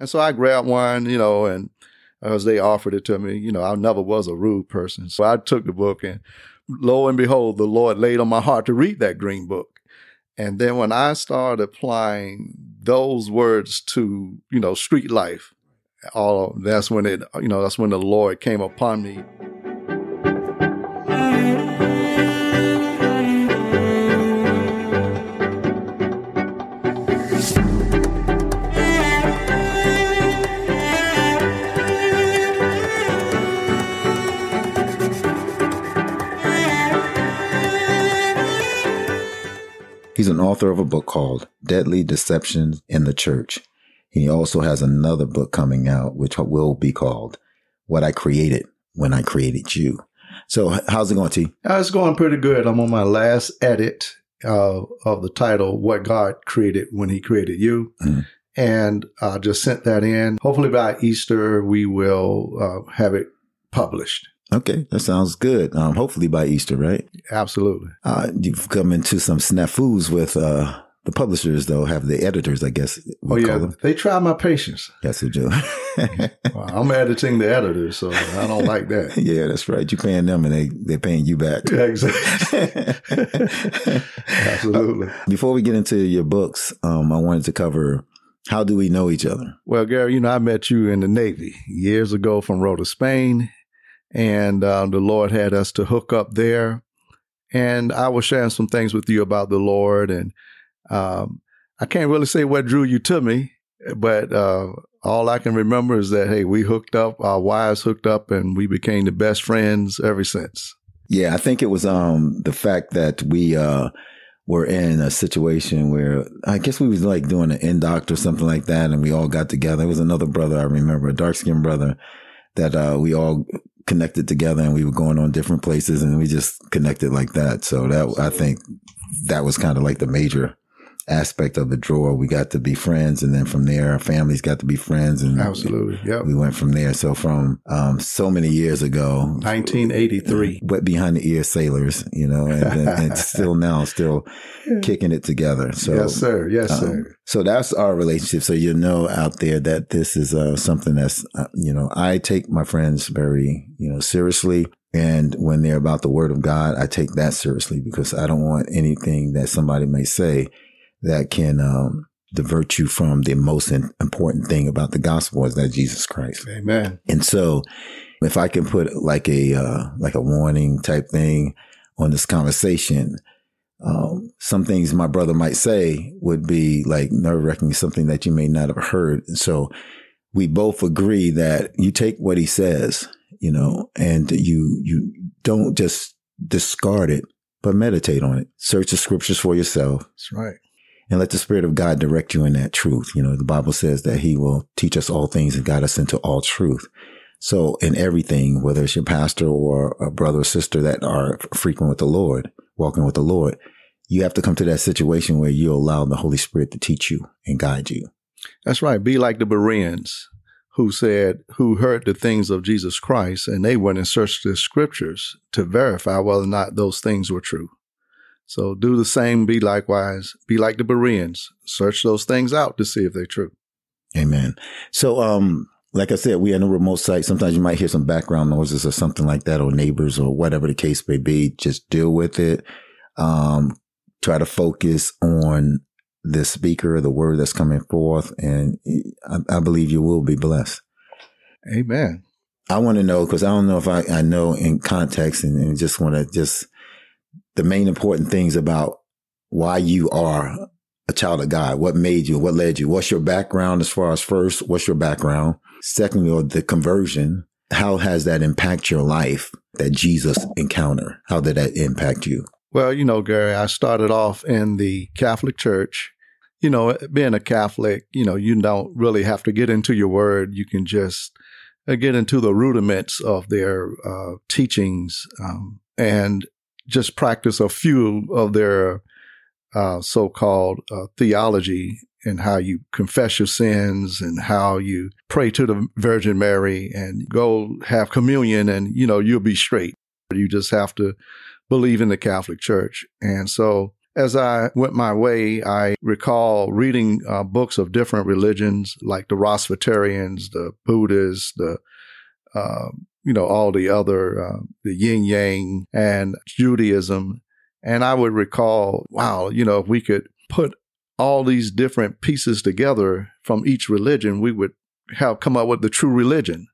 And so I grabbed one, you know, and as they offered it to me, you know, I never was a rude person. So I took the book and lo and behold, the Lord laid on my heart to read that green book. And then when I started applying those words to, you know, street life, all that's when it, you know, that's when the Lord came upon me. He's an author of a book called Deadly Deceptions in the Church. He also has another book coming out, which will be called What I Created When I Created You. So, how's it going, T? Uh, it's going pretty good. I'm on my last edit uh, of the title, What God Created When He Created You. Mm-hmm. And I just sent that in. Hopefully by Easter, we will uh, have it published. Okay, that sounds good. Um, hopefully by Easter, right? Absolutely. Uh, you've come into some snafus with uh, the publishers, though, have the editors, I guess. Oh yeah, they try my patience. Yes, they do. well, I'm editing the editors, so I don't like that. yeah, that's right. You're paying them, and they they're paying you back. Yeah, exactly. Absolutely. Before we get into your books, um, I wanted to cover how do we know each other? Well, Gary, you know, I met you in the Navy years ago from Rota, Spain and uh, the Lord had us to hook up there. And I was sharing some things with you about the Lord, and um, I can't really say what drew you to me, but uh, all I can remember is that hey, we hooked up, our wives hooked up, and we became the best friends ever since. Yeah, I think it was um, the fact that we uh, were in a situation where I guess we was like doing an induct or something like that, and we all got together. It was another brother I remember, a dark skinned brother that uh, we all connected together and we were going on different places and we just connected like that. So that, I think that was kind of like the major aspect of the drawer. We got to be friends, and then from there, our families got to be friends, and absolutely, yeah, we went from there. So from um, so many years ago, 1983, wet behind the ear sailors, you know, and, and still now, still kicking it together. So yes, sir, yes, um, sir. So that's our relationship. So you know out there that this is uh, something that's uh, you know I take my friends very you know seriously. And when they're about the word of God, I take that seriously because I don't want anything that somebody may say that can um, divert you from the most important thing about the gospel is that Jesus Christ. Amen. And so, if I can put like a uh, like a warning type thing on this conversation, um, some things my brother might say would be like nerve wracking, something that you may not have heard. And so, we both agree that you take what he says, you know, and you you don't just discard it, but meditate on it. Search the scriptures for yourself. That's right and let the Spirit of God direct you in that truth. You know, the Bible says that He will teach us all things and guide us into all truth. So in everything, whether it's your pastor or a brother or sister that are frequent with the Lord, walking with the Lord, you have to come to that situation where you allow the Holy Spirit to teach you and guide you. That's right. Be like the Bereans who said, who heard the things of Jesus Christ and they went and searched the scriptures to verify whether or not those things were true. So do the same, be likewise, be like the Bereans. Search those things out to see if they're true. Amen. So, um, like I said, we are in a remote site. Sometimes you might hear some background noises or something like that, or neighbors or whatever the case may be. Just deal with it. Um, try to focus on the speaker, the word that's coming forth, and I, I believe you will be blessed. Amen. I want to know because I don't know if I, I know in context and, and just want to just the main important things about why you are a child of God. What made you? What led you? What's your background as far as first? What's your background? Secondly, or the conversion. How has that impact your life? That Jesus encounter. How did that impact you? Well, you know, Gary, I started off in the Catholic Church. You know, being a Catholic, you know, you don't really have to get into your word. You can just uh, get into the rudiments of their uh, teachings. Um, and just practice a few of their uh, so-called uh, theology and how you confess your sins and how you pray to the Virgin Mary and go have communion and you know you'll be straight. You just have to believe in the Catholic Church. And so as I went my way, I recall reading uh, books of different religions, like the Rosicrucians, the Buddhists, the uh, you know all the other uh, the Yin Yang and Judaism, and I would recall, wow, you know, if we could put all these different pieces together from each religion, we would have come up with the true religion.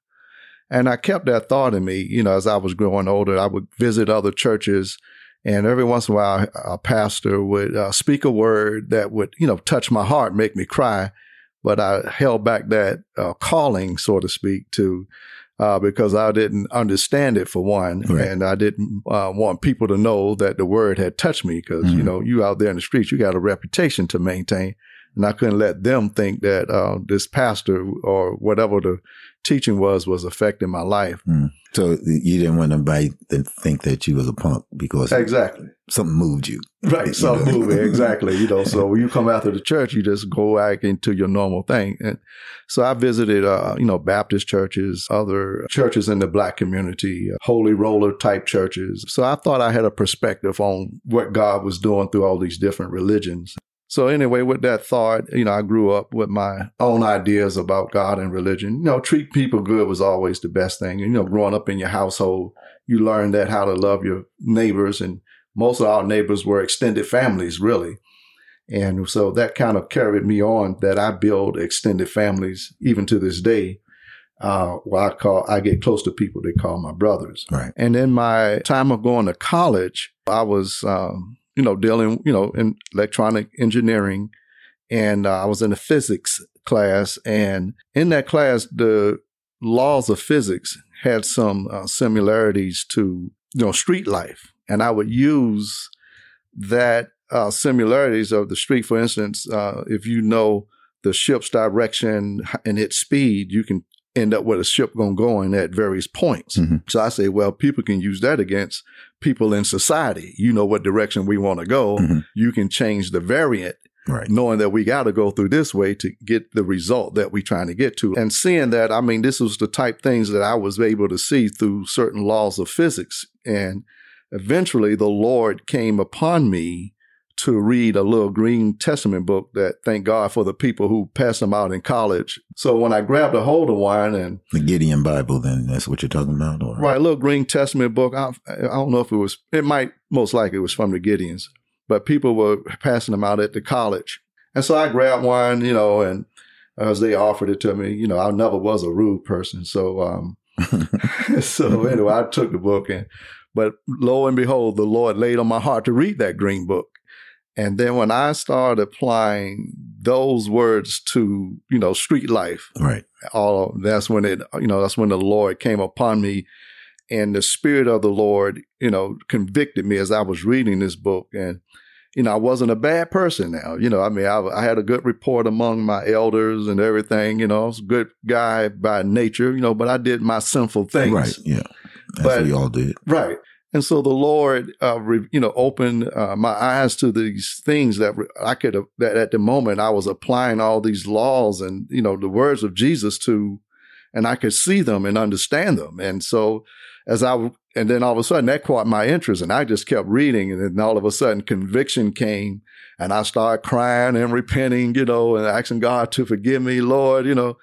And I kept that thought in me, you know, as I was growing older, I would visit other churches and every once in a while, a pastor would uh, speak a word that would, you know, touch my heart, make me cry. But I held back that uh, calling, so to speak, to uh, because I didn't understand it for one, right. and I didn't uh, want people to know that the word had touched me. Because mm-hmm. you know, you out there in the streets, you got a reputation to maintain, and I couldn't let them think that uh, this pastor or whatever the teaching was was affecting my life. Mm. So you didn't want anybody to think that you was a punk because exactly something moved you, right? Something moved me exactly. You know, so when you come after the church, you just go back into your normal thing. And so I visited, uh, you know, Baptist churches, other churches in the black community, uh, holy roller type churches. So I thought I had a perspective on what God was doing through all these different religions. So anyway, with that thought, you know, I grew up with my own ideas about God and religion. You know, treat people good was always the best thing. You know, growing up in your household, you learn that how to love your neighbors and most of our neighbors were extended families, really. And so that kind of carried me on that I build extended families even to this day. Uh, where I call, I get close to people they call my brothers. Right. And in my time of going to college, I was, um, you know, dealing, you know, in electronic engineering. And uh, I was in a physics class. And in that class, the laws of physics had some uh, similarities to, you know, street life. And I would use that uh, similarities of the street. For instance, uh, if you know the ship's direction and its speed, you can end up with a ship going to go in at various points. Mm-hmm. So I say, well, people can use that against people in society. You know what direction we want to go. Mm-hmm. You can change the variant. Right. Knowing that we got to go through this way to get the result that we're trying to get to. And seeing that, I mean, this was the type things that I was able to see through certain laws of physics. And eventually the Lord came upon me to read a little Green Testament book that thank God for the people who passed them out in college. So when I grabbed a hold of one and the Gideon Bible, then that's what you're talking about, or? right? A little Green Testament book. I, I don't know if it was. It might most likely it was from the Gideons, but people were passing them out at the college, and so I grabbed one, you know, and as they offered it to me, you know, I never was a rude person, so um, so anyway, I took the book and. But lo and behold, the Lord laid on my heart to read that green book. And then when I started applying those words to, you know, street life, right. All that's when it, you know, that's when the Lord came upon me and the spirit of the Lord, you know, convicted me as I was reading this book. And, you know, I wasn't a bad person now. You know, I mean, I, I had a good report among my elders and everything. You know, I was a good guy by nature, you know, but I did my sinful things. Right. Yeah. That's but, what we all did. Right. And so the Lord, uh, re, you know, opened uh, my eyes to these things that I could that at the moment I was applying all these laws and, you know, the words of Jesus to, and I could see them and understand them. And so as I, and then all of a sudden that caught my interest and I just kept reading. And then all of a sudden conviction came and I started crying and repenting, you know, and asking God to forgive me, Lord, you know.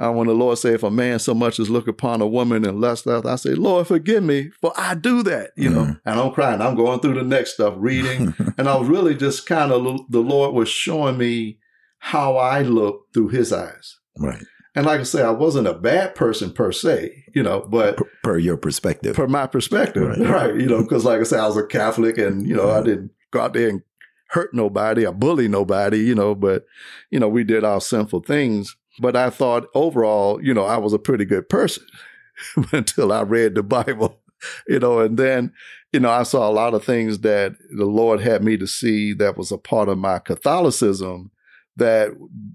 Uh, when the Lord say, if a man so much as look upon a woman and lust after, I say, Lord, forgive me, for I do that, you mm know. Mm-hmm. And I'm crying. I'm going through the next stuff, reading. and I was really just kind of, the Lord was showing me how I look through his eyes. Right. And like I say, I wasn't a bad person per se, you know, but per, per your perspective, per my perspective, right? right you know, because like I say, I was a Catholic, and you know, mm I didn't go out there and hurt nobody or bully nobody, you know, but you know, we did our sinful things. But I thought overall, you know, I was a pretty good person until I read the Bible, you know, and then, you know, I saw a lot of things that the Lord had me to see that was a part of my Catholicism that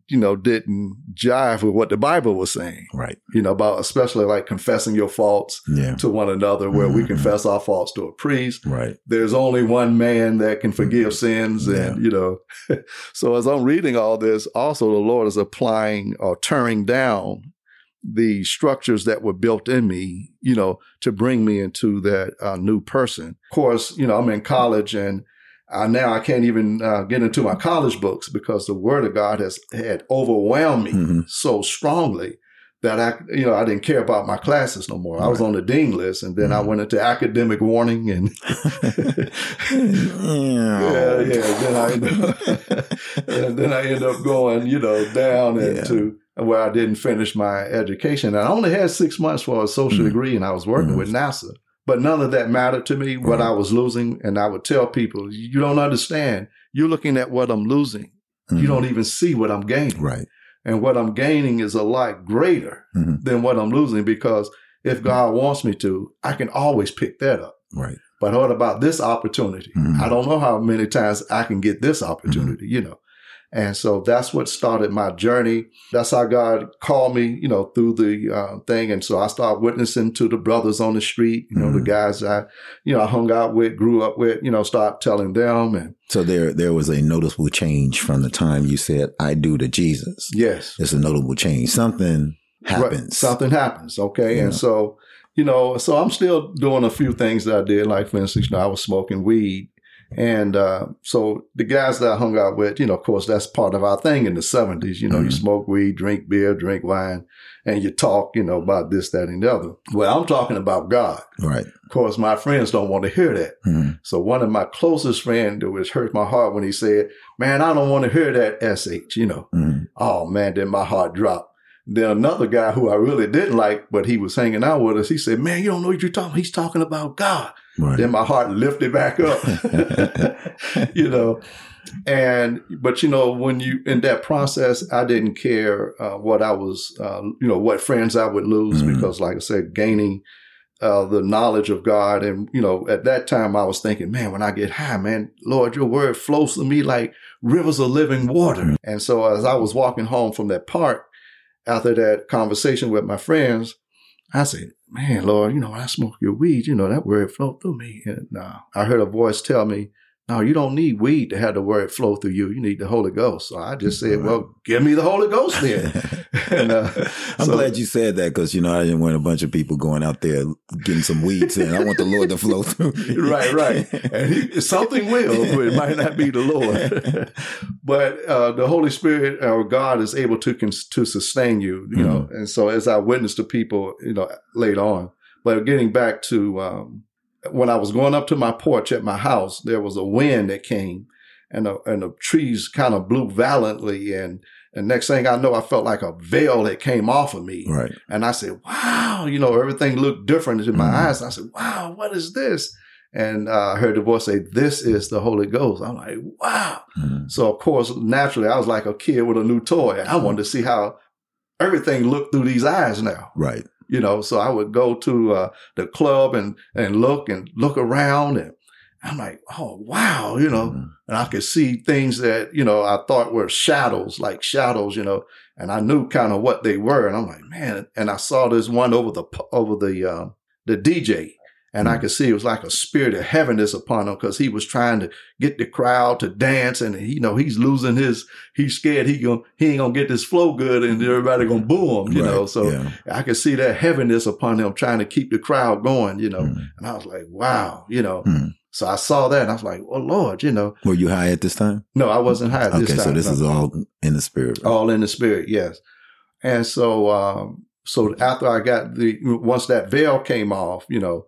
you know didn't jive with what the Bible was saying. Right. You know about especially like confessing your faults yeah. to one another, where mm-hmm. we confess our faults to a priest. Right. There's only one man that can forgive mm-hmm. sins, yeah. and you know. so as I'm reading all this, also the Lord is applying or tearing down the structures that were built in me, you know, to bring me into that uh, new person. Of course, you know, I'm in college and I, now I can't even uh, get into my college books because the Word of God has had overwhelmed me Mm-hmm. so strongly that I, you know, I didn't care about my classes no more. I was on the dean list, and then I Mhm. went into academic warning, and yeah, yeah. Then I ended up, and then I ended up going, you know, down Yeah. into where I didn't finish my education. And I only had six months for a social Mhm. degree, and I was working Mhm. with NASA. But none of that mattered to me. What Right. I was losing, and I would tell people, you don't understand. You're looking at what I'm losing. You don't even see what I'm gaining. Mm-hmm. Right. And what I'm gaining is a lot greater Mhm. than what I'm losing because if God wants me to, I can always pick that up. Right. But what about this opportunity? Mhm. I don't know how many times I can get this opportunity, you know. And so that's what started my journey. That's how God called me, you know, through the uh, thing. And so I started witnessing to the brothers on the street, you know, the Mhm. guys I, you know, I hung out with, grew up with, you know, start telling them. And So there, there was a noticeable change from the time you said "I do" to Jesus. yes, It's a notable change. Something Right. happens. Something happens. Okay. Yeah. And so, you know, so I'm still doing a few things that I did. Like, for instance, you know, I was smoking weed. And uh, so the guys that I hung out with, you know, of course, that's part of our thing in the 70s. You know, you Mhm. smoke weed, drink beer, drink wine, and you talk, you know, about this, that, and the other. Well, I'm talking about God. Right. Of course, my friends don't want to hear that. Mhm. So one of my closest friends, which hurt my heart when he said, man, I don't want to hear that SH, you know. Mhm. Oh man, then my heart dropped. Then another guy who I really didn't like, but he was hanging out with us, he said, Man, you don't know what you're talking He's talking about God. Right. Then my heart lifted back up. you know. And but you know, when you in that process, I didn't care uh, what I was uh, you know, what friends I would lose Mhm. because like I said, gaining uh, the knowledge of God. And, you know, at that time I was thinking, man, when I get high, man, Lord, your word flows to me like rivers of living water. Mhm. And so as I was walking home from that park after that conversation with my friends, I said, man, Lord, you know, I smoke your weed, you know, that word flowed through me. And uh, I heard a voice tell me, no, you don't need weed to have the word flow through you. You need the Holy Ghost. So I just said, Right. well, give me the Holy Ghost then. And, uh, I'm so- glad you said that because you know I didn't want a bunch of people going out there getting some weeds in. I want the Lord to flow through. me. right, right. And he, something will, but it might not be the Lord. but uh, the Holy Spirit or God is able to cons- to sustain you, you know. And so as I witnessed to people, you know, later on. But getting back to um, when I was going up to my porch at my house, there was a wind that came, and the, and the trees kind of blew violently, and and next thing I know, I felt like a veil that came off of me. right. And I said, wow, you know, everything looked different in my Mhm. eyes. And I said, wow, what is this? And uh, I heard the voice say, this is the Holy Ghost. I'm like, wow. Mhm. So, of course, naturally, I was like a kid with a new toy. I wanted to see how everything looked through these eyes now, Right. You know. So I would go to uh, the club and, and look and look around. And I'm like, oh, wow, you know Mhm. and I could see things that, you know, I thought were shadows, like shadows, you know, and I knew kind of what they were. And I'm like, man, and I saw this one over the, over the, uh, the DJ and I Mhm. could see it was like a spirit of heaviness upon him because he was trying to get the crowd to dance and, you know, he's losing his, he's scared he going he ain't gonna get this flow good and everybody gonna boo him, you know, so yeah. I could see that heaviness upon him trying to keep the crowd going, you know, Mhm. and I was like, wow, you know, Mhm. so I saw that and I was like, oh Lord, you know, Were you high at this time? no, I wasn't high at this okay, so this no. is all in the spirit. all in the spirit, yes. And so, um, so after I got the once that veil came off, you know,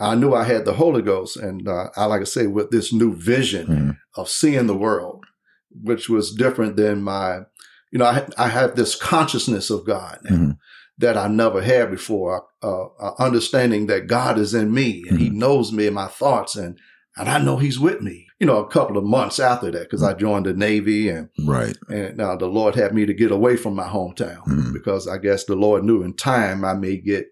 I knew I had the Holy Ghost, and uh, I like I say with this new vision Mhm. of seeing the world, which was different than my, you know, I I have this consciousness of God now Mhm. that I never had before. Uh, uh, understanding that God is in me and He Mhm. knows me and my thoughts, and and I know He's with me. You know, a couple of months after that, because I joined the Navy and Right. and now the Lord had me to get away from my hometown Mhm. because I guess the Lord knew in time I may get,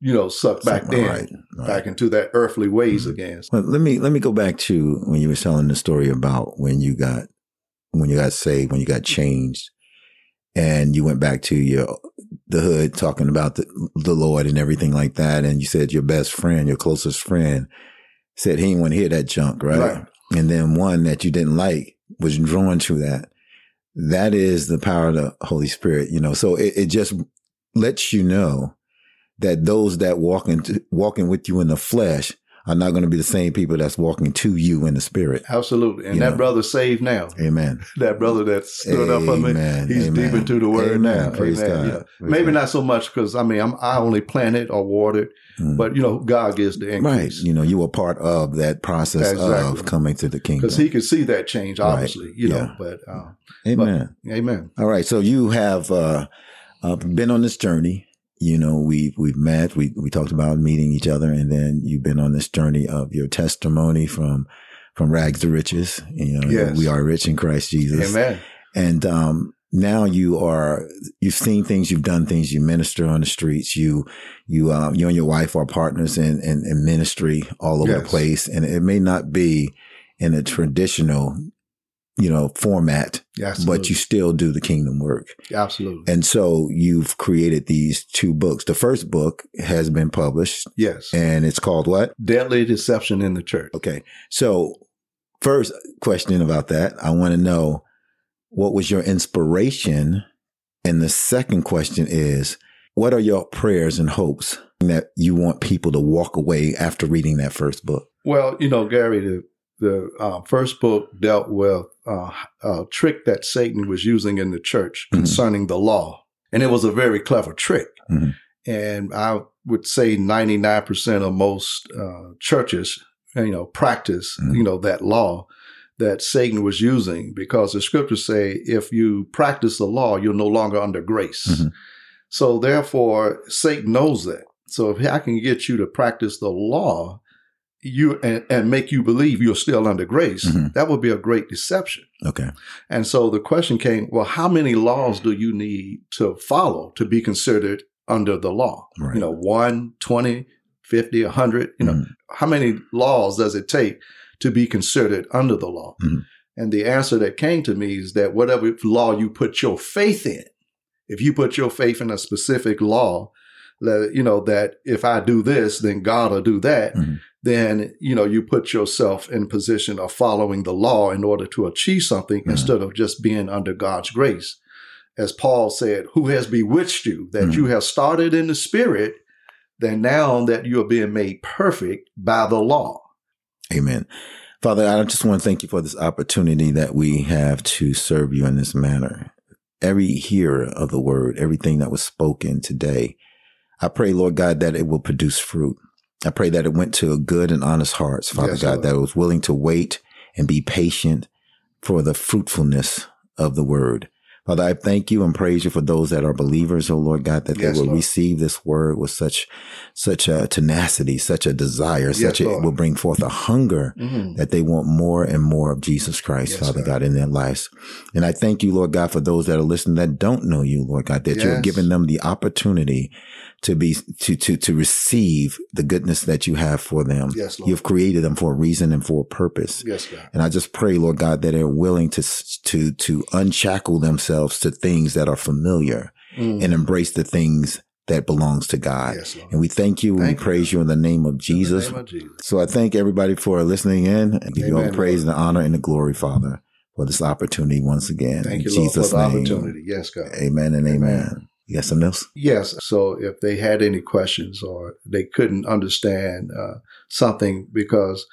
you know, sucked back in, Right. right. back into that earthly ways Mhm. again. Well, let me let me go back to when you were telling the story about when you got when you got saved, when you got changed, and you went back to your the hood talking about the, the Lord and everything like that, and you said your best friend, your closest friend, said he didn't want to hear that junk, right? Right. And then one that you didn't like was drawn to that. That is the power of the Holy Spirit, you know. So it, it just lets you know that those that walk into walking with you in the flesh are not going to be the same people that's walking to you in the spirit. Absolutely. And You that know. brother's saved now. Amen. That brother that stood up for me, Amen. he's Amen. deep into the word Amen. now. Praise Amen. God. Yeah. Praise Maybe God. not so much because I mean I'm, I only planted or watered, Mm. but you know God gives the Right. increase. You know, you were part of that process Exactly. of coming to the kingdom. Because he could see that change, Right. obviously, you know. Yeah. But uh, Amen. Amen. All right. So you have uh, uh, been on this journey. You know, we we've met. We we talked about meeting each other, and then you've been on this journey of your testimony from from rags to riches. You know, Yes. we are rich in Christ Jesus. Amen. And um, now you are you've seen things, you've done things. You minister on the streets. You you uh, you and your wife are partners in in, in ministry all over the place, and it may not be in a traditional you know format, Absolutely. but you still do the kingdom work. Absolutely. And so you've created these two books. The first book has been published, yes. and it's called what? Deadly deception in the church. Okay. So first question about that, I want to know what was your inspiration? And the second question is, what are your prayers and hopes that you want people to walk away after reading that first book? Well, you know, Gary, the the uh, first book dealt with uh, a trick that Satan was using in the church Mhm. concerning the law, and it was a very clever trick. Mhm. And I would say ninety nine percent of most uh, churches, you know, practice Mhm. you know that law that Satan was using because the scriptures say if you practice the law, you're no longer under grace. Mhm. So therefore, Satan knows that. So if I can get you to practice the law, you and, and make you believe you're still under grace, Mhm. that would be a great deception. Okay. And so the question came, well, how many laws do you need to follow to be considered under the law? Right. You know, one, 20, 50, 100, you know, Mhm. how many laws does it take to be considered under the law? Mhm. And the answer that came to me is that whatever law you put your faith in, if you put your faith in a specific law, that you know that if I do this, then God will do that. Then you know you put yourself in position of following the law in order to achieve something Mhm. instead of just being under God's grace. As Paul said, "Who has bewitched you that Mhm. you have started in the spirit, then now that you are being made perfect by the law." Amen. Father, I just want to thank you for this opportunity that we have to serve you in this manner. Every hearer of the word, everything that was spoken today, I pray, Lord God, that it will produce fruit. I pray that it went to a good and honest hearts, Father Yes, God, Lord. that it was willing to wait and be patient for the fruitfulness of the word. Father, I thank you and praise you for those that are believers, oh Lord God, that Yes, they will Lord. receive this word with such, such a tenacity, such a desire, such a, it will bring forth a hunger Mhm. that they want more and more of Jesus Christ, Yes, Father God. In their lives. And I thank you, Lord God, for those that are listening that don't know you, Lord God, that you're Yes. giving them the opportunity to be to to to receive the goodness that you have for them. Yes, Lord. You've created them for a reason and for a purpose. Yes, God. And I just pray, Lord God, that they're willing to to to unshackle themselves to things that are familiar Mm. and embrace the things that belongs to God. Yes, Lord. And we thank you and we praise you in the name of In Jesus. the name of Jesus. So I thank everybody for listening in and give you all the praise Lord. and the honor and the glory, Father, for this opportunity once again. Thank in you, Lord, for Jesus' the name. opportunity. Yes, God. Amen and amen. Amen. You got something else? Yes. So if they had any questions or they couldn't understand uh, something, because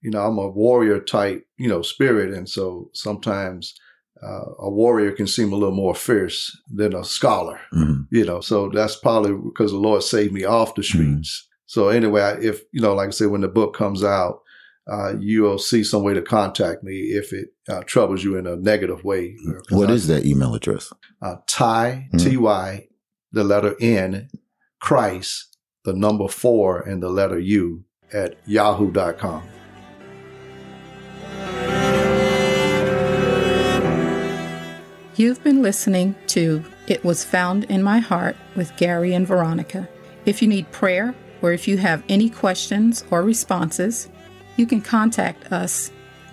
you know I'm a warrior type, you know, spirit, and so sometimes uh, a warrior can seem a little more fierce than a scholar, Mhm. you know. So that's probably because the Lord saved me off the streets. So anyway, if you know, like I said, when the book comes out, uh, you'll see some way to contact me if it uh, troubles you in a negative way. What is that email address? uh, Ty, Mhm. T Y, the letter N, Christ, the number four, and the letter U at yahoo.com. You've been listening to It Was Found in My Heart with Gary and Veronica. If you need prayer or if you have any questions or responses, you can contact us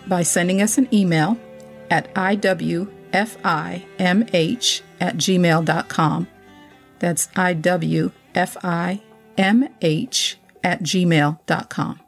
by sending us an email at iwfimh at gmail.com. That's iwfimh at gmail.com.